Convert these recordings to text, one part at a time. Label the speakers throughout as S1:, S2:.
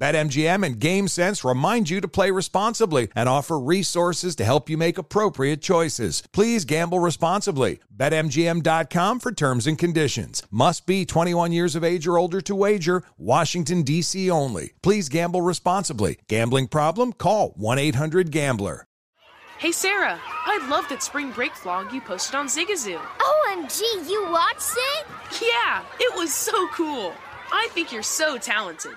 S1: BetMGM and GameSense remind you to play responsibly and offer resources to help you make appropriate choices. Please gamble responsibly. BetMGM.com for terms and conditions. Must be 21 years of age or older to wager. Washington, D.C. only. Please gamble responsibly. Gambling problem? Call 1 800 Gambler.
S2: Hey Sarah, I love that spring break vlog you posted on Zigazoo.
S3: OMG, you watched it?
S2: Yeah, it was so cool. I think you're so talented.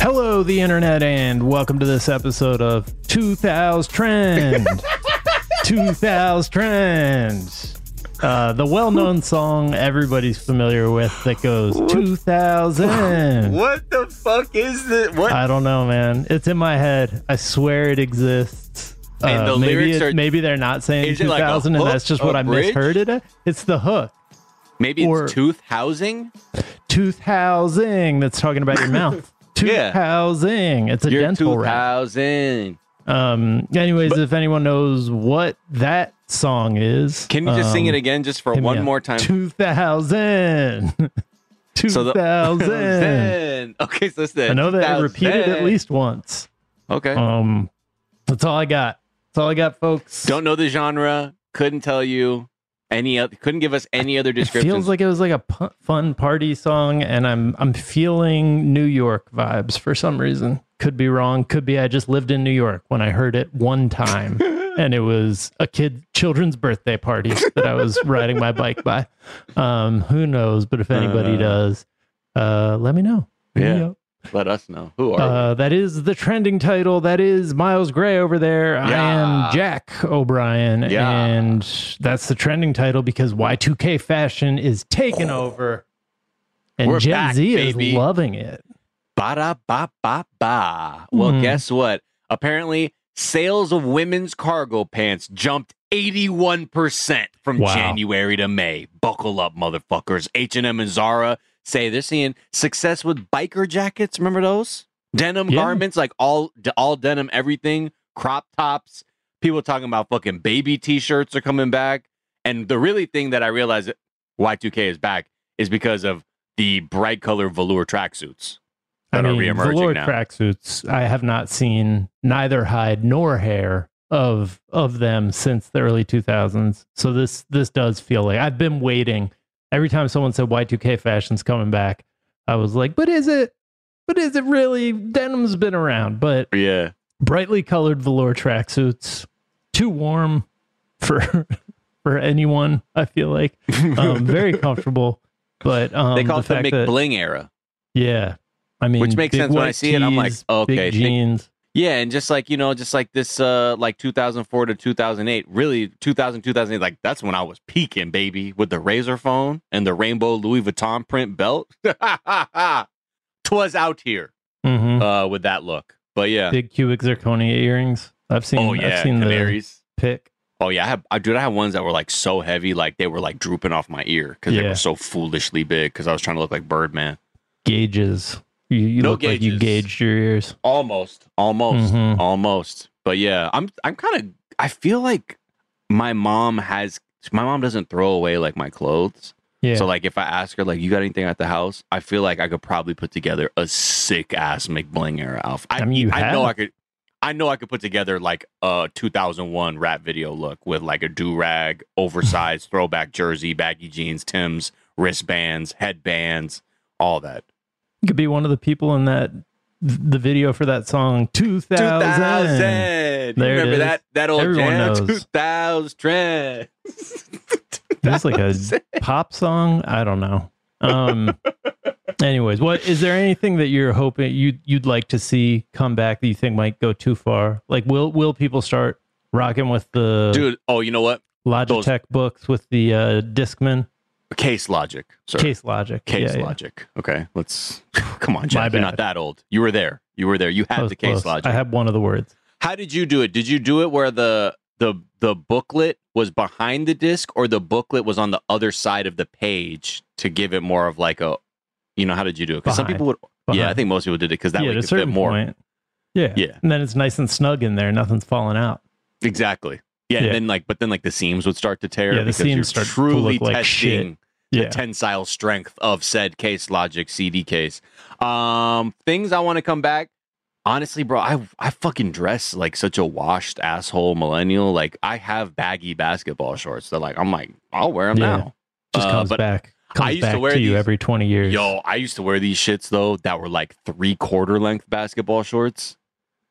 S4: Hello, the internet, and welcome to this episode of 2000 Trend. 2000 Trends. Uh, the well known song everybody's familiar with that goes 2000.
S5: What the fuck is this? What?
S4: I don't know, man. It's in my head. I swear it exists.
S5: And the
S4: Uh, maybe,
S5: lyrics
S4: it-
S5: are-
S4: maybe they're not saying
S5: Is it like a
S4: 2000 and
S5: hook,
S4: that's just
S5: a
S4: what I
S5: bridge?
S4: misheard it. It's the hook.
S5: Maybe it's
S4: or-
S5: tooth housing.
S4: Tooth housing that's talking about your mouth.
S5: Yeah.
S4: housing. It's a
S5: Your
S4: dental
S5: tooth
S4: rap.
S5: housing.
S4: Um. Anyways, if anyone knows what that song is,
S5: Can you just sing
S4: um,
S5: it again, just for one more time?
S4: Two thousand. Two thousand.
S5: Okay, so listen.
S4: I know that I repeated at least once.
S5: Okay.
S4: Um. That's all I got. That's all I got, folks.
S5: Don't know the genre. Couldn't tell you any. Other, couldn't give us any other
S4: description.
S5: It
S4: feels like it was like a fun party song, and I'm I'm feeling New York vibes for some reason. Could be wrong. Could be I just lived in New York when I heard it one time, and it was a kid children's birthday party that I was riding my bike by. Um, who knows? But if anybody
S5: Uh.
S4: does, uh, let me know.
S5: Yeah. Let us know who are.
S4: Uh, that is the trending title. That is Miles Gray over there. I am Jack O'Brien.
S5: Yeah.
S4: And that's the trending title because Y2K fashion is taking over. And
S5: Oh. We're
S4: Gen
S5: back,
S4: Z
S5: baby.
S4: is loving it.
S5: Ba da ba ba ba. Well,
S4: Hmm.
S5: guess what? Apparently, sales of women's cargo pants jumped 81% from
S4: Wow.
S5: January to May. Buckle up, motherfuckers. H&M and Zara say they're seeing success with biker jackets. Remember those? Denim
S4: Yeah.
S5: garments, like all all denim everything, crop tops. People talking about fucking baby t-shirts are coming back. And the really thing that I realized that Y2K is back is because of the bright color velour tracksuits that
S4: I
S5: are
S4: mean,
S5: reemerging
S4: velour
S5: now.
S4: tracksuits. I have not seen neither hide nor hair of of them since the early 2000s. So this this does feel like I've been waiting. Every time someone said Y2K fashion's coming back, I was like, but is it? But is it really? Denim's been around, but
S5: Yeah.
S4: brightly colored velour tracksuits, too warm for for anyone. I feel like um, very comfortable, but um,
S5: they call
S4: the
S5: it the
S4: fact that-
S5: McBling era.
S4: yeah, I mean,
S5: Which makes sense when I see it. I'm like, okay,
S4: big jeans.
S5: Yeah, and just like, you know, just like this uh like 2004 to 2008, really 2000 2008 like that's when I was peaking, baby, with the Razr phone and the rainbow Louis Vuitton print belt. Twas out here
S4: hmm
S5: uh with that look. But yeah.
S4: Big cubic zirconia earrings. I've seen.
S5: oh yeah,
S4: I've seen
S5: canaries.
S4: the pic.
S5: Oh yeah, I have. I dude, I had ones that were like so heavy, like they were like drooping off my ear because they were so foolishly big. Because I was trying to look like Birdman.
S4: Gauges. You, you
S5: No
S4: look like you gauged your ears.
S5: Almost, almost,
S4: Mhm.
S5: almost. But yeah, I'm I'm kind of. I feel like my mom has. My mom doesn't throw away like my clothes.
S4: Yeah.
S5: So like, if I ask her like, "You got anything at the house?" I feel like I could probably put together a sick ass McBling era outfit. I,
S4: I mean,
S5: I know I could. I know I could put together like a 2001 rap video look with like a do rag, oversized throwback jersey, baggy jeans, Tim's, wristbands, headbands, all that.
S4: You could be one of the people in that the video for that song 2000.
S5: 2000.
S4: There
S5: you remember that that old
S4: Everyone
S5: jam?
S4: knows.
S5: 2000 trend.
S4: It's like a pop song. I don't know. Um. anyways, what is there anything that you're hoping you you'd like to see come back that you think might go too far? Like, will will people start rocking with the
S5: Dude, oh, you know what?
S4: Logitech books with the uh, Discman
S5: Case logic. Sir.
S4: case logic?
S5: Case
S4: Yeah, yeah.
S5: logic. Okay, let's come on, Jack. You're not that old. You were there. You were there. You had the case
S4: close.
S5: logic.
S4: I have one of the words.
S5: How did you do it? Did you do it where the the the booklet was behind the disc, or the booklet was on the other side of the page to give it more of like a, you know, how did you do it? Because some people would, yeah, I think most people did it because that
S4: yeah,
S5: way
S4: at
S5: it
S4: a
S5: fit
S4: certain
S5: more.
S4: point. Yeah.
S5: Yeah.
S4: And then it's nice and snug in there. Nothing's falling out.
S5: Exactly. Yeah,
S4: Yeah.
S5: and then like, but then like the seams would start to tear.
S4: Yeah, the
S5: because
S4: seams
S5: you're
S4: start to
S5: truly
S4: look like shit.
S5: testing the
S4: Yeah.
S5: tensile strength of said case logic CD case. Um, things I want to come back. Honestly, bro, I I fucking dress like such a washed asshole millennial. Like I have baggy basketball shorts. They're like, I'm like, I'll wear them
S4: Yeah.
S5: now.
S4: Just
S5: Uh,
S4: comes back. Comes
S5: used to wear
S4: to you
S5: these-
S4: every 20 years.
S5: Yo, I used to wear these shits though that were like three quarter length basketball shorts.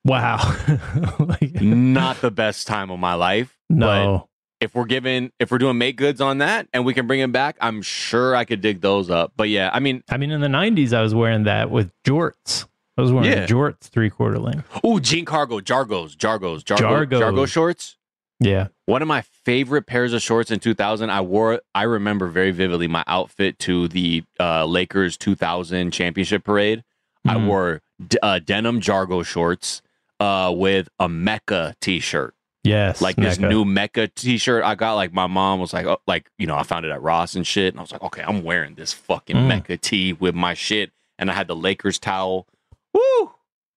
S4: Wow. Like,
S5: Not the best time of my life.
S4: no.
S5: if we're given if we're doing make goods on that and we can bring them back, I'm sure I could dig those up. But yeah, I mean,
S4: I mean, in the 90s, I was wearing that with jorts. I was wearing
S5: Yeah.
S4: jorts three quarter length.
S5: oh, Jean Cargo, Jargos, Jargos, Jargo,
S4: Jargo.
S5: Jargo shorts.
S4: Yeah.
S5: One of my favorite pairs of shorts in 2000. I wore. I remember very vividly my outfit to the uh, Lakers 2000 championship parade. I
S4: Mhm.
S5: wore d- uh, denim Jargo shorts uh, with a Mecca T-shirt.
S4: Yes.
S5: like this new Mecca T-shirt I got. Like my mom was like, oh, like you know, I found it at Ross and shit, and I was like, okay, I'm wearing this fucking
S4: Mm.
S5: Mecca T with my shit, and I had the Lakers towel. Woo!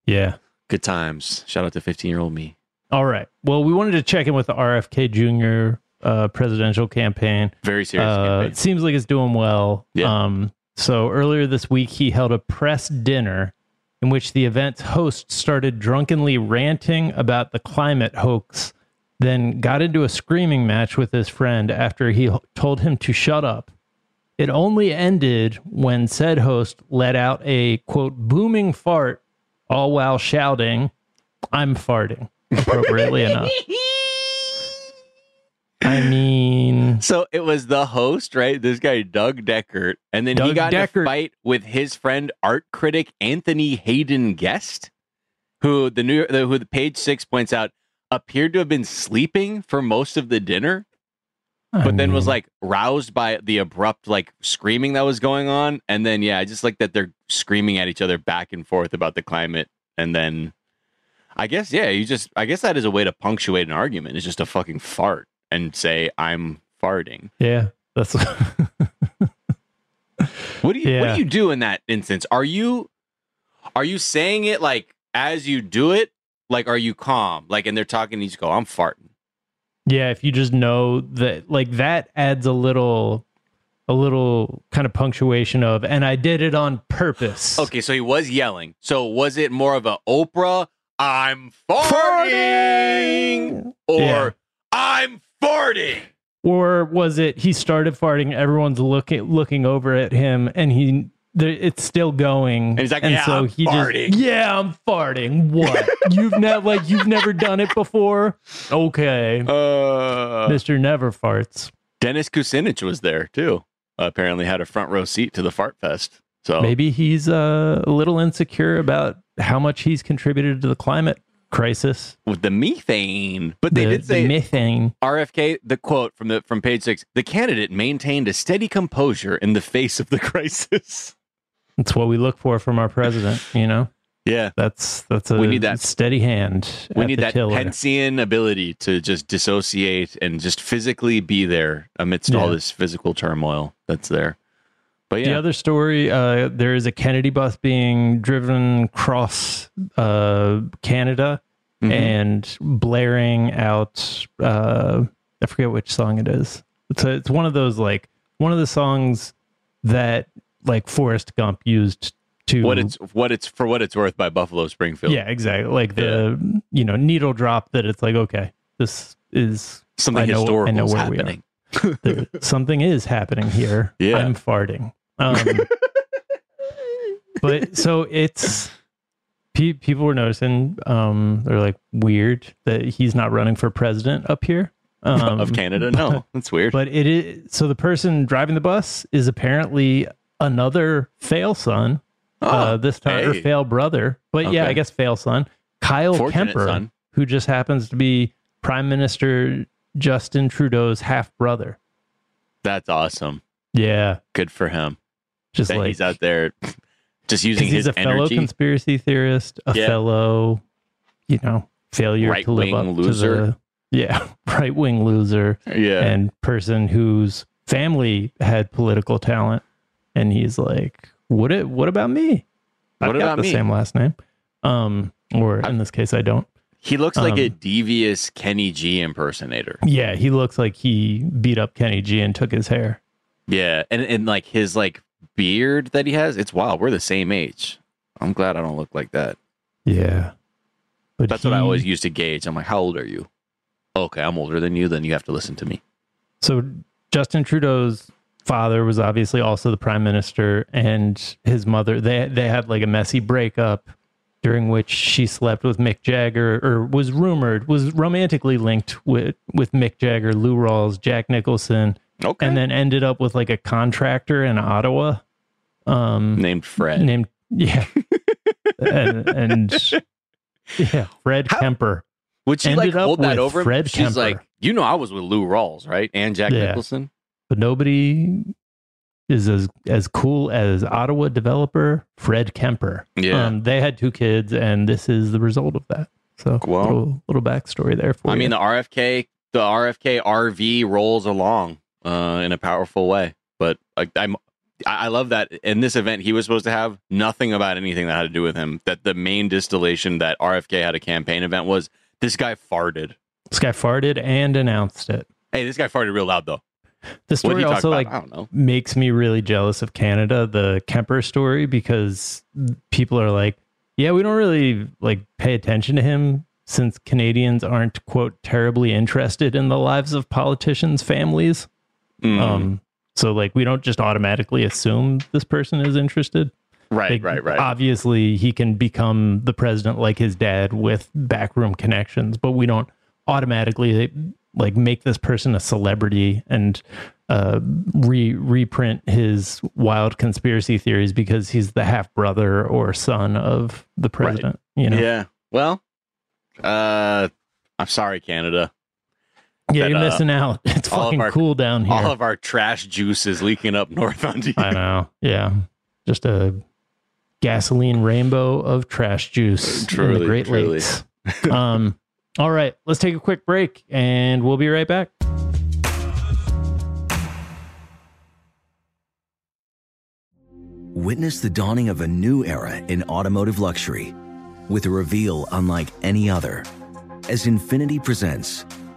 S4: Yeah.
S5: Good times. Shout out to 15 year old me.
S4: All right. Well, we wanted to check in with the RFK Jr. Uh, presidential campaign.
S5: Very serious.
S4: Uh,
S5: campaign.
S4: it seems like it's doing well.
S5: Yeah.
S4: Um, so earlier this week, he held a press dinner in which the event's host started drunkenly ranting about the climate hoax, then got into a screaming match with his friend after he told him to shut up. It only ended when said host let out a quote booming fart, all while shouting, "I'm farting." Appropriately enough. I mean,
S5: So it was the host, right? This guy, Doug Dechert. And then he
S4: Doug
S5: got in
S4: Dechert.
S5: a fight with his friend, art critic Anthony Haden-Guest, who the New the, who the page six points out appeared to have been sleeping for most of the dinner,
S4: I
S5: but then was like roused by the abrupt like screaming that was going on. And then yeah, I just like that they're screaming at each other back and forth about the climate. And then I guess, yeah, you just I guess that is a way to punctuate an argument, It's just a fucking fart and say, I'm farting.
S4: yeah, that's
S5: What do you what do you do in that instance? Are you are you saying it like as you do it? Like are you calm? Like and they're talking and you just go, I'm farting.
S4: yeah. If you just know that, like that adds a little, a little kind of punctuation of, and I did it on purpose.
S5: Okay, so he was yelling. So was it more of a Oprah, I'm farting, or
S4: Yeah.
S5: I'm farting?
S4: Or was it he started farting? Everyone's looking looking over at him, and he it's still going.
S5: And he's like, "Yeah, I'm farting."
S4: just yeah, I'm farting. What you've never like you've never done it before? Okay,
S5: Uh,
S4: Mister Never Farts.
S5: Dennis Kucinich was there too. apparently had a front row seat to the fart fest. So
S4: Maybe he's uh, a little insecure about how much he's contributed to the climate crisis.
S5: with the methane, but they
S4: the,
S5: did say
S4: the methane.
S5: RFK, the quote from the from page six: the candidate maintained a steady composure in the face of the crisis.
S4: That's what we look for from our president. You know,
S5: Yeah,
S4: that's that's a
S5: We need that-
S4: steady hand.
S5: we need that
S4: tiller.
S5: Pensian ability to just dissociate and just physically be there amidst all this physical turmoil that's there. But
S4: The other story, uh, there is a Kennedy bus being driven across uh, Canada
S5: Mhm.
S4: and blaring out. Uh, I forget which song it is. It's a, it's one of those like one of the songs that like Forrest Gump used to
S5: what it's what it's for what it's worth by Buffalo Springfield.
S4: yeah exactly like the you know needle drop that it's like okay this is
S5: something
S4: I know- I know where we are.
S5: happening.
S4: something is happening here.
S5: Yeah.
S4: I'm farting. Um, but so it's pe- people were noticing. Um, they're like weird that he's not running for president up here um,
S5: of Canada. No, that's weird.
S4: But it is so the person driving the bus is apparently another fail son. uh, this time or fail brother, but yeah, I guess fail son. Kyle
S5: Fortunate
S4: Kemper,
S5: son.
S4: who just happens to be Prime Minister Justin Trudeau's half brother.
S5: that's awesome.
S4: Yeah,
S5: Good for him.
S4: Just like
S5: he's out there just using his
S4: a fellow
S5: energy.
S4: conspiracy theorist, a
S5: Yeah.
S4: fellow, you know, failure to live up
S5: loser.
S4: to the yeah right wing loser
S5: yeah.
S4: and person whose family had political talent, and he's like, what it what about me? I've
S5: What
S4: got
S5: about
S4: the
S5: me?
S4: same last name, um, or in this case, I don't.
S5: he looks like a
S4: um,
S5: devious Kenny G impersonator.
S4: Yeah, he looks like he beat up Kenny G and took his hair.
S5: Yeah. And and like his like beard that he has, it's wild. We're the same age. I'm glad I don't look like that.
S4: Yeah, but
S5: That's what I always used to gauge. I'm like, how old are you? Okay, I'm older than you, then you have to listen to me.
S4: So Justin Trudeau's father was obviously also the prime minister, and his mother they they had like a messy breakup during which she slept with Mick Jagger, or was rumored was romantically linked with with Mick Jagger, Lou Rawls, Jack Nicholson,
S5: Okay.
S4: and then ended up with like a contractor in Ottawa, um,
S5: named Fred.
S4: named yeah, and, and yeah, Fred
S5: How-
S4: Kemper.
S5: Would she
S4: ended
S5: like
S4: up
S5: hold that over?
S4: Fred
S5: She's
S4: Kemper.
S5: like, you know, I was with Lou Rawls, right? And Jack
S4: Yeah.
S5: Nicholson.
S4: but nobody is as as cool as Ottawa developer Fred Kemper.
S5: Yeah.
S4: um, they had two kids, and this is the result of that. So,
S5: Well-
S4: little, little backstory there for
S5: I
S4: you.
S5: mean, the RFK, the RFK RV rolls along uh, in a powerful way. But like, I'm, I I love that in this event he was supposed to have nothing about anything that had to do with him. That the main distillation that RFK had a campaign event was this guy farted.
S4: this guy farted and announced it.
S5: Hey, this guy farted real loud though.
S4: The story
S5: did he talk
S4: also
S5: about?
S4: like
S5: I don't know.
S4: makes me really jealous of Canada, the Kemper story, because people are like, yeah, we don't really like pay attention to him since Canadians aren't quote terribly interested in the lives of politicians' families.
S5: Mm,
S4: Um, so like we don't just automatically assume this person is interested.
S5: right,
S4: Like,
S5: right, right.
S4: Obviously, he can become the president like his dad with backroom connections, but we don't automatically like make this person a celebrity and uh, re reprint his wild conspiracy theories because he's the half brother or son of the president. You know, yeah,
S5: Yeah. Well, uh, I'm sorry, Canada.
S4: You're
S5: that, uh,
S4: missing out. It's fucking
S5: our-
S4: cool down here.
S5: All of our trash juice is leaking up north onto you.
S4: I know. Yeah, just a gasoline rainbow of trash juice in the Great
S5: truly.
S4: Lakes. um, all right, let's take a quick break, and we'll be right back.
S6: Witness the dawning of a new era in automotive luxury with a reveal unlike any other as Infiniti presents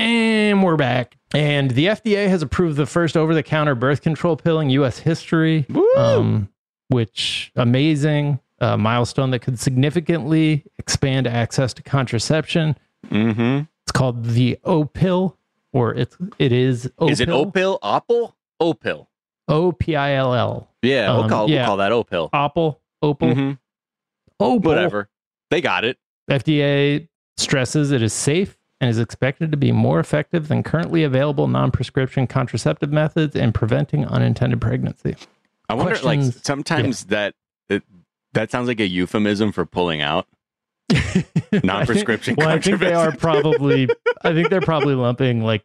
S4: And we're back. And the FDA has approved the first over the counter birth control pill in US history, um, which amazing uh, milestone that could significantly expand access to contraception.
S5: Mm-hmm.
S4: It's called the O pill, or it's it is O
S5: Is it Opill? Opal? Opill.
S4: O P I L L.
S5: Yeah, we'll
S4: Um,
S5: call
S4: yeah.
S5: we'll call that Opill.
S4: Opal, opal,
S5: Mhm.
S4: opal.
S5: Whatever. They got it.
S4: FDA stresses it is safe and is expected to be more effective than currently available non-prescription contraceptive methods in preventing unintended pregnancy.
S5: I wonder, like,
S4: Questions?
S5: sometimes that it, that sounds like a euphemism for pulling out. Non-prescription
S4: well, I think they are probably. I think they're probably lumping like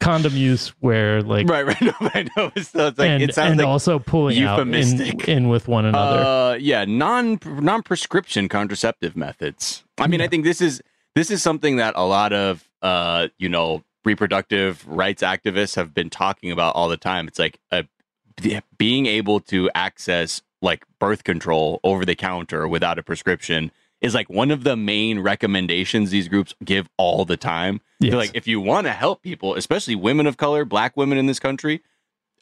S4: condom use where like
S5: right, right. No, I know. So it's like
S4: and,
S5: it sounds
S4: and
S5: like
S4: also pulling out in, in with one another.
S5: Uh, yeah, non non prescription contraceptive methods. I mean, I think this is this is something that a lot of uh, you know, reproductive rights activists have been talking about all the time. It's like a, being able to access like birth control over the counter without a prescription is like one of the main recommendations these groups give all the time.
S4: Yes.
S5: like if you want to help people, especially women of color, black women in this country,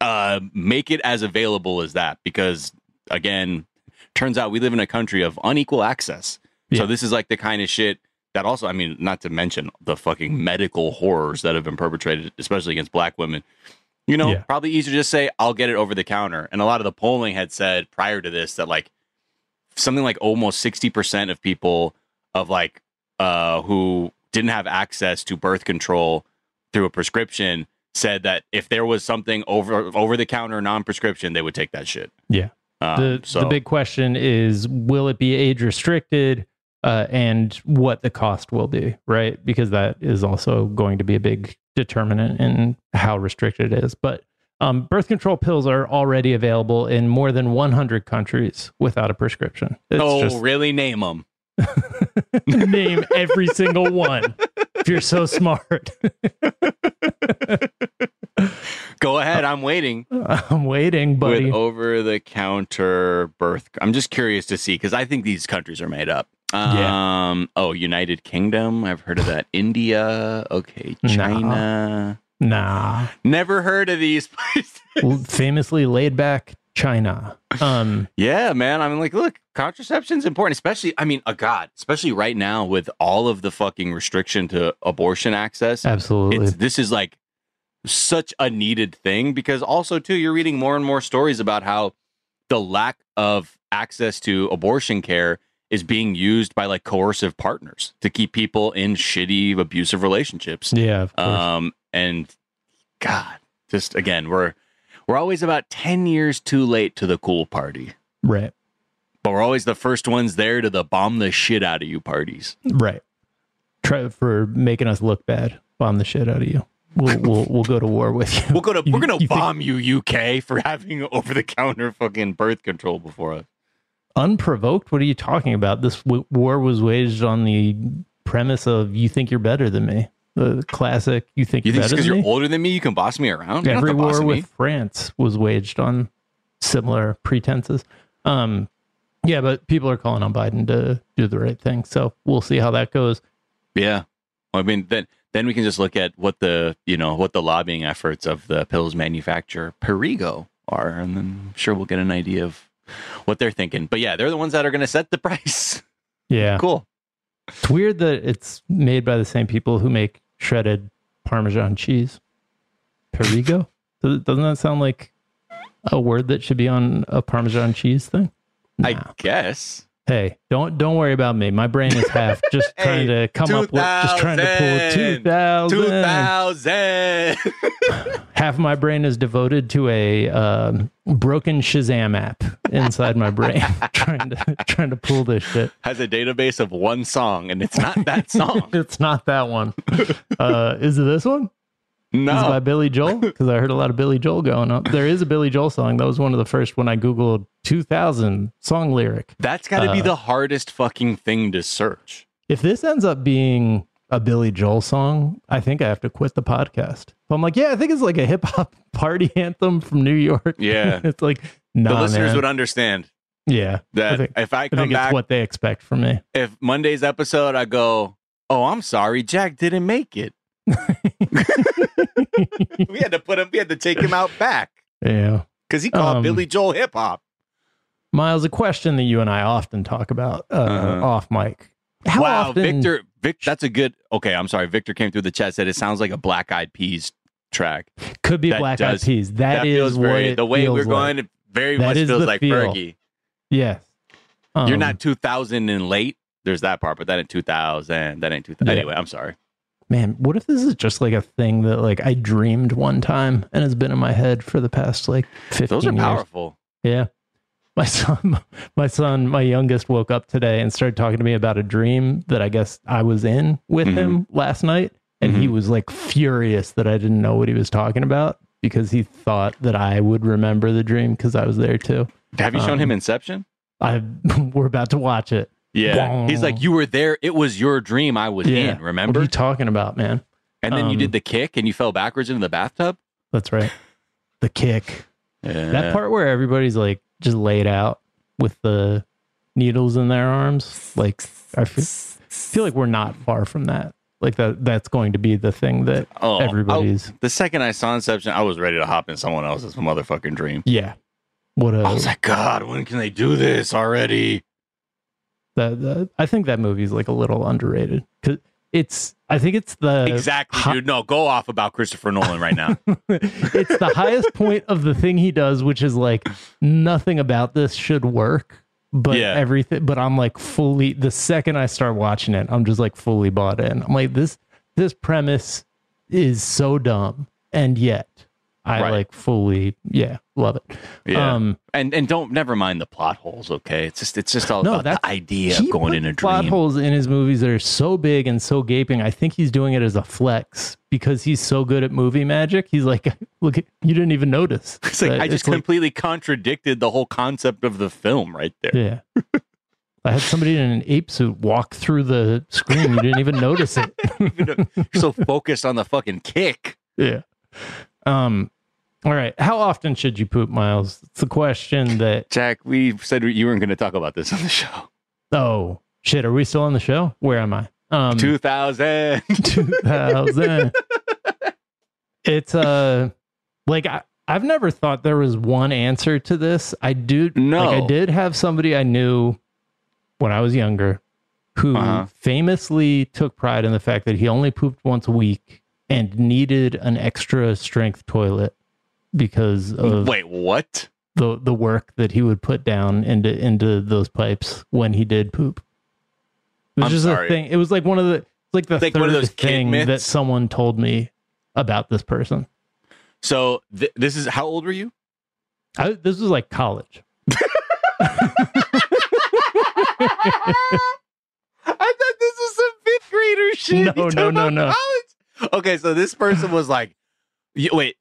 S5: uh, make it as available as that because again, turns out we live in a country of unequal access.
S4: Yeah.
S5: So this is like the kind of shit that also, I mean, not to mention the fucking medical horrors that have been perpetrated, especially against black women. You know,
S4: Yeah.
S5: probably easier to just say, I'll get it over the counter. And a lot of the polling had said prior to this that like something like almost 60% of people of like uh who didn't have access to birth control through a prescription said that if there was something over over the counter non-prescription they would take that shit
S4: Yeah.
S5: um,
S4: the
S5: so
S4: the big question is will it be age restricted uh, and what the cost will be right? Because that is also going to be a big determinant in how restricted it is. But um, birth control pills are already available in more than 100 countries without a prescription. It's
S5: oh
S4: just
S5: really? Name them
S4: name every single one if you're so smart.
S5: Go ahead i'm waiting.
S4: I'm waiting buddy.
S5: With over the counter birth i'm just curious to see because i think these countries are made up
S4: Yeah.
S5: um oh united kingdom. I've heard of that. India. Okay china.
S4: Nah.
S5: Never heard of these places.
S4: Famously laid back china. Um
S5: Yeah, man. I mean, like, look, contraception's important, especially, I mean, a God, especially right now with all of the fucking restriction to abortion access.
S4: absolutely.
S5: It's, this is like such a needed thing because also, too, you're reading more and more stories about how the lack of access to abortion care is being used by like coercive partners to keep people in shitty, abusive relationships.
S4: yeah of.
S5: Um, and God, Just again, we're we're always about ten years too late to the cool party,
S4: Right.
S5: but we're always the first ones there to the bomb the shit out of you parties.
S4: Right. Try for making us look bad. Bomb the shit out of you. We'll we'll, we'll go to war with you.
S5: We'll go to
S4: You-
S5: we're gonna
S4: you think-
S5: bomb you, UK, for having over the counter fucking birth control before us.
S4: Unprovoked. What are you talking about? This w- war was waged on the premise of you think you're better than me. The classic, you think
S5: You
S4: you're
S5: think
S4: better
S5: because you're
S4: me.
S5: older than me, you can boss me around? You
S4: Every
S5: have to boss
S4: war
S5: me.
S4: with France was waged on similar pretenses. Um, yeah, but people are calling on Biden to do the right thing. So we'll see how that goes.
S5: Yeah. I mean, then then we can just look at what the you know what the lobbying efforts of the pills manufacturer Perrigo are, and then I'm sure we'll get an idea of what they're thinking. But yeah, they're the ones that are going to set the price.
S4: Yeah.
S5: cool.
S4: It's weird that it's made by the same people who make shredded Parmesan cheese. Perrigo? Does- Doesn't that sound like a word that should be on a Parmesan cheese thing?
S5: I guess.
S4: Hey, don't don't worry about me. My brain is half just
S5: Hey,
S4: trying to come up with just trying to pull
S5: 2000.
S4: 2000. Half of my brain is devoted to a um, broken Shazam app inside my brain trying to trying to pull this shit.
S5: Has a database of one song, and it's not that song.
S4: It's not that one. Uh, is it this one? Is it by. Billy Joel? Because I heard a lot of Billy Joel going on. There is a Billy Joel song. That was one of the first when I Googled 2000 song lyric.
S5: That's got to be
S4: Uh,
S5: the hardest fucking thing to search.
S4: If this ends up being a Billy Joel song, I think I have to quit the podcast. I'm like, yeah, I think it's like a hip hop party anthem from New York.
S5: Yeah.
S4: it's like, no,
S5: the listeners
S4: man.
S5: would understand
S4: yeah.
S5: that
S4: I think,
S5: if I
S4: I
S5: come
S4: think
S5: back
S4: what they expect from me.
S5: if Monday's episode, I go, "Oh, I'm sorry, Jack didn't make it." we had to put him. We had to take him out back
S4: Yeah.
S5: because he called
S4: Um,
S5: Billy Joel hip hop.
S4: Miles, a question that you and I often talk about uh,
S5: Uh-huh.
S4: off mic. How
S5: wow,
S4: often,
S5: Victor. Vic, that's a good. Okay, I'm sorry. Victor came through the chat. Said it sounds like a Black Eyed Peas track.
S4: could be
S5: that
S4: Black Eyed Peas. that
S5: feels
S4: is what
S5: very the way we're
S4: like.
S5: going. It very
S4: That
S5: much feels like
S4: feel.
S5: Fergie.
S4: Yes.
S5: You're
S4: Um,
S5: not 2000 and late. There's that part, but that ain't 2000. That ain't 2000.
S4: Yeah.
S5: Anyway, I'm sorry.
S4: Man what if this is just like a thing that like i dreamed one time and has been in my head for the past like 15
S5: Those are
S4: years
S5: powerful.
S4: yeah my son my son my youngest woke up today and started talking to me about a dream that i guess i was in with
S5: Mhm.
S4: him last night and he
S5: Mhm.
S4: was like furious that i didn't know what he was talking about because he thought that i would remember the dream because i was there too
S5: Have you shown
S4: Um,
S5: him Inception?
S4: i we're about to watch it
S5: Yeah. He's like, you were there. It was your dream. I was
S4: yeah
S5: in.
S4: what
S5: Remember?
S4: are you talking about man
S5: and then you
S4: um,
S5: did the kick and you fell backwards into the bathtub.
S4: that's right the kick
S5: Yeah.
S4: That part where everybody's like just laid out with the needles in their arms, like I feel, feel like we're not far from that. Like that that's going to be the thing that
S5: Oh,
S4: everybody's
S5: I- the second I saw Inception, I was ready to hop in someone else's motherfucking dream.
S4: yeah. What a
S5: I was like, God, when can they do this already?
S4: I think that movie's like a little underrated cuz it's I think it's the
S5: exactly,
S4: hi-
S5: dude. No, go off about Christopher Nolan right now.
S4: it's the highest point of the thing he does, which is like nothing about this should work, but
S5: Yeah.
S4: everything. But I'm like fully. The second I start watching it, I'm just like fully bought in. I'm like this. This premise is so dumb, and yet I
S5: Right.
S4: like fully. Yeah, love it.
S5: Yeah.
S4: Um,
S5: and and don't never mind the plot holes. Okay, it's just it's just all
S4: No,
S5: about the idea of going in a dream.
S4: plot holes in his movies that are so big and so gaping. I think he's doing it as a flex because he's so good at movie magic. He's like, look, you didn't even notice.
S5: It's like I just
S4: like-
S5: completely contradicted the whole concept of the film right there.
S4: Yeah. I had somebody in an ape suit walk through the screen. You didn't even notice it.
S5: You're so focused on the fucking kick.
S4: yeah. Um. All right. How often should you poop, Miles? It's the question that.
S5: Jack, we said you weren't going to talk about this on the show.
S4: Oh shit! Are we still on the show? Where am I? Um.
S5: 2000.
S4: Two thousand. it's uh, like I. I've never thought there was one answer to this. I do.
S5: No.
S4: Like I did have somebody I knew when I was younger who
S5: Uh-huh.
S4: famously took pride in the fact that he only pooped once a week and needed an extra strength toilet because of
S5: Wait, what?
S4: the the work that he would put down into into those pipes when he did poop. It was
S5: I'm
S4: just
S5: sorry.
S4: a thing. It was like one of the like the
S5: Like
S4: third
S5: one of those kid
S4: thing that someone told me about this person.
S5: So th- this is how old were you?
S4: I, this was like college.
S5: I thought this was some fifth grader shit.
S4: No, no, no, no.
S5: college? Okay, so this person was like, wait,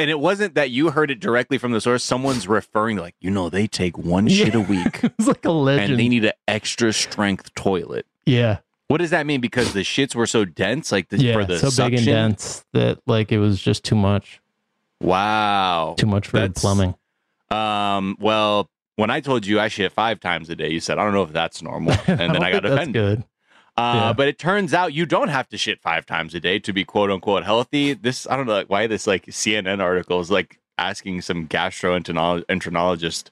S5: and it wasn't that you heard it directly from the source. Someone's referring to like, you know, they take one shit a week
S4: it was like a legend.
S5: and they need an extra strength toilet.
S4: yeah,
S5: What does that mean? Because the shits were so dense, like the,
S4: yeah,
S5: for the
S4: so
S5: suction.
S4: big and dense that like it was just too much,
S5: Wow.
S4: too much for the
S5: That's-
S4: plumbing.
S5: Um. Well, when I told you I shit five times a day, you said I don't know if that's normal, and then
S4: don't
S5: I got
S4: think that's
S5: offended.
S4: good.
S5: Uh,
S4: Yeah.
S5: But it turns out you don't have to shit five times a day to be quote unquote healthy. This I don't know why this like CNN article is like asking some gastroenterologist,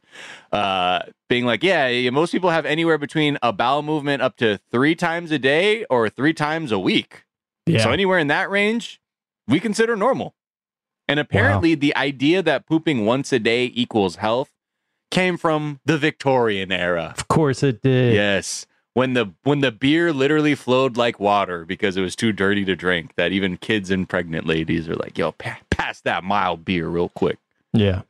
S5: uh, being like, yeah, most people have anywhere between a bowel movement up to three times a day or three times a week.
S4: Yeah,
S5: So anywhere in that range, we consider normal. And apparently, the idea that pooping once a day equals health came from the Victorian era.
S4: of course it did.
S5: Yes, when the when the beer literally flowed like water because it was too dirty to drink. That even kids and pregnant ladies are like, "Yo, pa- pass that mild beer real quick."
S4: Yeah.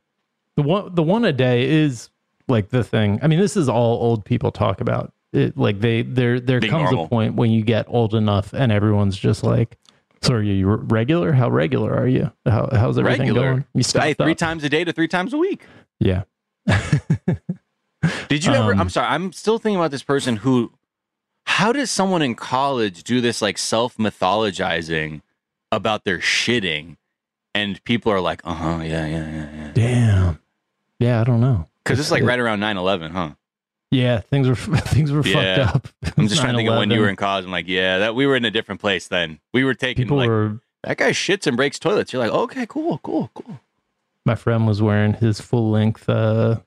S4: The one the one a day is like the thing. I mean, this is all old people talk about. It like they there there
S5: Being
S4: comes
S5: normal.
S4: a point when you get old enough and everyone's just like, "So are you regular? How regular are you? How how's everything
S5: Regular.
S4: going?" You stocked
S5: three
S4: up?
S5: times a day to three times a week.
S4: Yeah.
S5: Did you ever?
S4: Um,
S5: I'm sorry. I'm still thinking about this person who. How does someone in college do this like self mythologizing about their shitting, and people are like, "Uh huh, yeah, yeah, yeah, yeah,"
S4: Damn. Yeah, I don't know.
S5: because it's like right around 9/11, huh?
S4: Yeah, things were things were
S5: Yeah.
S4: fucked up.
S5: I'm just trying to think of when you were in college. I'm like, yeah, that we were in a different place then. We were taking
S4: People
S5: like
S4: were.
S5: that guy shits and breaks toilets. You're like, okay, cool, cool, cool.
S4: My friend was wearing his full length uh,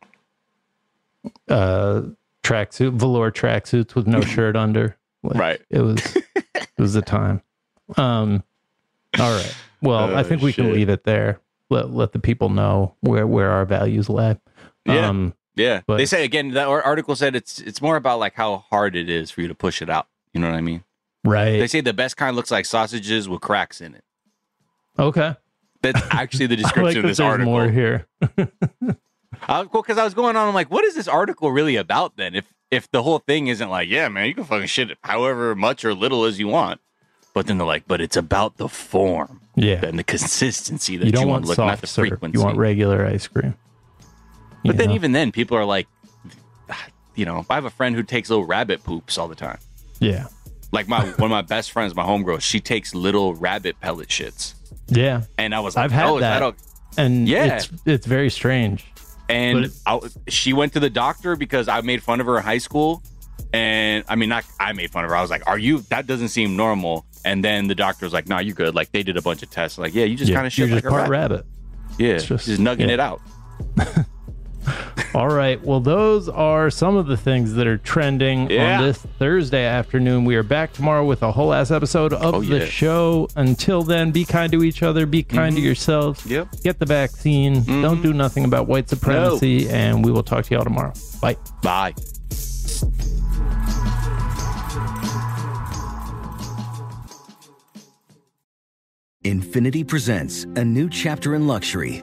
S4: uh, tracksuit, velour tracksuits with no shirt under. Like,
S5: Right.
S4: It was it was the time. Um. All right. Well, I
S5: Oh,
S4: think we can leave it there. Let let the people know where where our values lie.
S5: Yeah.
S4: Um.
S5: Yeah,
S4: But-
S5: they say again. That article said it's it's more about like how hard it is for you to push it out. You know what I mean?
S4: Right.
S5: They say the best kind looks like sausages with cracks in it.
S4: okay.
S5: That's actually the
S4: I like
S5: description of this article.
S4: more here.
S5: Uh, cool, because I was going on. I'm like, what is this article really about then? If if the whole thing isn't like, yeah, man, you can fucking shit it however much or little as you want, but then they're like, but it's about the form
S4: Yeah.
S5: and the consistency that
S4: You
S5: you,
S4: don't
S5: want
S4: want
S5: to look, not the
S4: serve.
S5: frequency.
S4: You want regular ice cream. You
S5: but then
S4: know?
S5: even then, people are like, you know, I have a friend who takes little rabbit poops all the time.
S4: yeah.
S5: Like my one of my best friends, my homegirl, she takes little rabbit pellet shits,
S4: Yeah.
S5: and I was like,
S4: I've had
S5: oh, is
S4: that. And
S5: Yeah.
S4: it's it's very strange.
S5: And I, she went to the doctor because I made fun of her in high school. And I mean, not I made fun of her. I was like, "Are you? That doesn't seem normal." And then the doctor was like, "No, you're good." Like they did a bunch of tests. Like, yeah, you just
S4: Yeah,
S5: kind of shit like a rabbit.
S4: rabbit.
S5: Yeah,
S4: It's
S5: just,
S4: just-
S5: nugging
S4: yeah.
S5: it out.
S4: All right. Well, those are some of the things that are trending
S5: Yeah.
S4: on this Thursday afternoon. We are back tomorrow with a whole ass episode of
S5: Oh,
S4: the
S5: yeah.
S4: show. Until then, be kind to each other, be kind to yourselves.
S5: Mm-hmm. Yep.
S4: Get the vaccine. Don't do nothing about white supremacy. And we will talk to y'all tomorrow. Bye.
S5: Bye.
S6: Infiniti presents a new chapter in luxury,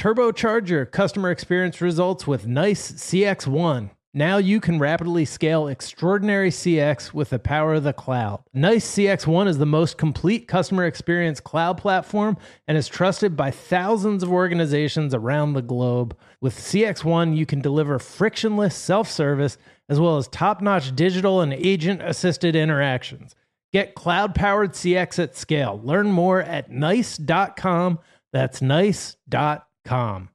S4: Turbocharge your customer experience results with nice CXone. Now you can rapidly scale extraordinary CX with the power of the cloud. NICE CXone is the most complete customer experience cloud platform and is trusted by thousands of organizations around the globe. With CXone, you can deliver frictionless self service as well as top notch digital and agent assisted interactions. Get cloud powered CX at scale. Learn more at nice.com. That's nice.com. Calm.